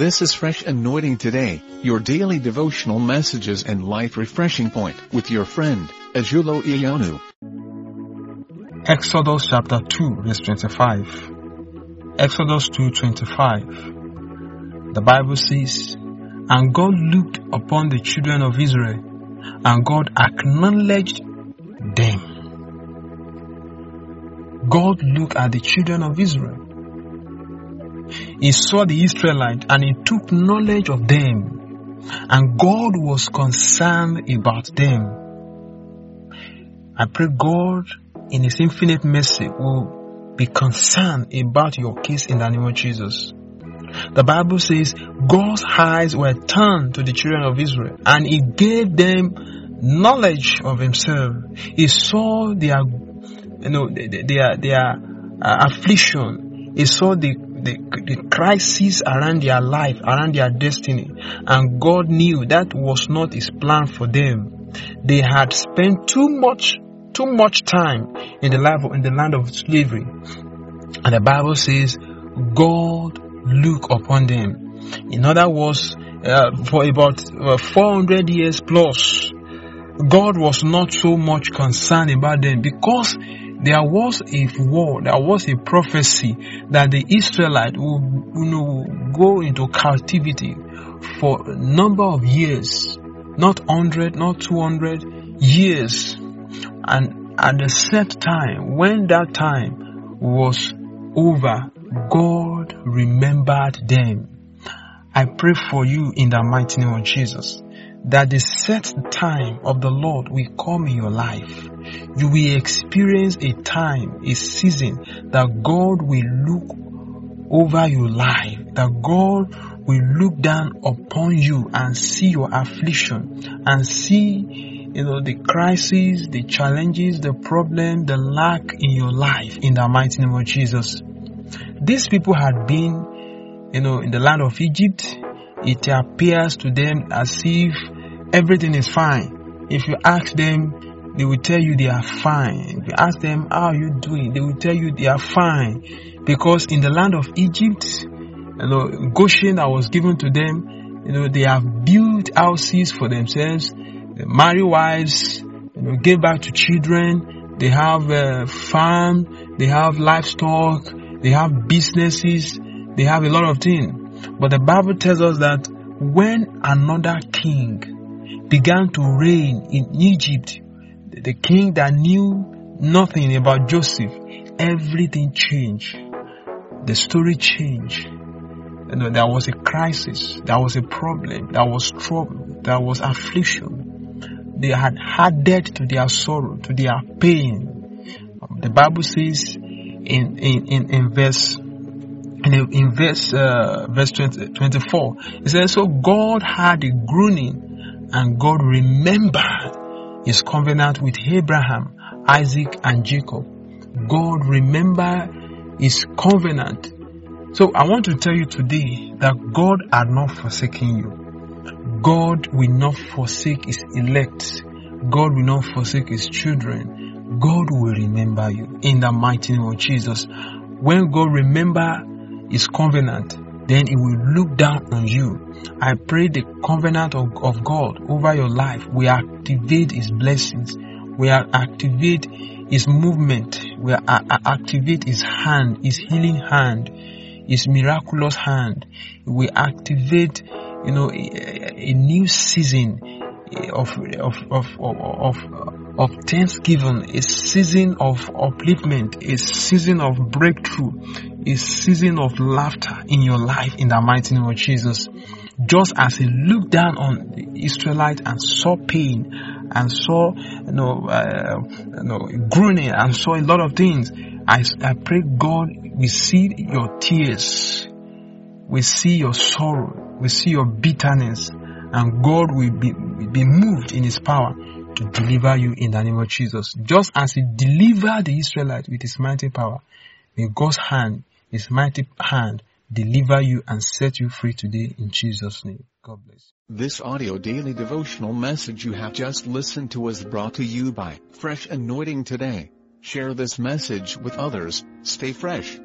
This is Fresh Anointing Today, your daily devotional messages and life refreshing point with your friend, Ajulo Iyonu. Exodus chapter 2 verse 25. Exodus 2:25. The Bible says, And God looked upon the children of Israel, and God acknowledged them. God looked at the children of Israel he saw the Israelites and he took knowledge of them. And God was concerned about them. I pray God in His infinite mercy will be concerned about your case in the name of Jesus. The Bible says God's eyes were turned to the children of Israel and He gave them knowledge of Himself. He saw their, you know, their, their uh, affliction. He saw the the, the crisis around their life, around their destiny. And God knew that was not His plan for them. They had spent too much, too much time in the life, in the land of slavery. And the Bible says, God look upon them. In other words, uh, for about uh, 400 years plus, God was not so much concerned about them because there was a war, there was a prophecy that the Israelites will you know, go into captivity for a number of years, not 100, not 200 years. And at the set time, when that time was over, God remembered them. I pray for you in the mighty name of Jesus that the set time of the Lord will come in your life. You will experience a time, a season that God will look over your life, that God will look down upon you and see your affliction and see, you know, the crises, the challenges, the problem, the lack in your life in the mighty name of Jesus. These people had been, you know, in the land of Egypt, it appears to them as if everything is fine. If you ask them, they will tell you they are fine. If you ask them, how are you doing? They will tell you they are fine. Because in the land of Egypt, you know, Goshen that was given to them, you know, they have built houses for themselves, marry wives, you know, give back to children, they have a farm, they have livestock, they have businesses, they have a lot of things. But the Bible tells us that when another king began to reign in Egypt, the king that knew nothing about Joseph, everything changed. The story changed. You know, there was a crisis, there was a problem, there was trouble, there was affliction. They had added to their sorrow, to their pain. The Bible says in, in, in, in verse in, in verse uh, verse 20, 24 it says so god had a groaning and god remembered his covenant with abraham isaac and jacob. God remembered his covenant. So i want to tell you today that god had not forsaken you. God will not forsake his elect. God will not forsake his children. God will remember you in the mighty name of jesus. When god remember his covenant, then he will look down on you. I pray the covenant of, of God over your life will activate his blessings, will activate his movement, will activate his hand, his healing hand, his miraculous hand. Will activate, you know, a, a new season of, of, of, of, of, thanksgiving, a season of upliftment, a season of breakthrough, a season of laughter in your life in the mighty name of Jesus. Just as he looked down on the Israelite and saw pain and saw, you know, uh, you know, groaning and saw a lot of things, I, I pray God we see your tears, we see your sorrow, we see your bitterness, and God will be, be moved in his power to deliver you in the name of Jesus. Just as he delivered the Israelites with his mighty power, may God's hand, his mighty hand, deliver you and set you free today in Jesus' name. God bless. This audio daily devotional message you have just listened to was brought to you by Fresh Anointing Today. Share this message with others. Stay fresh.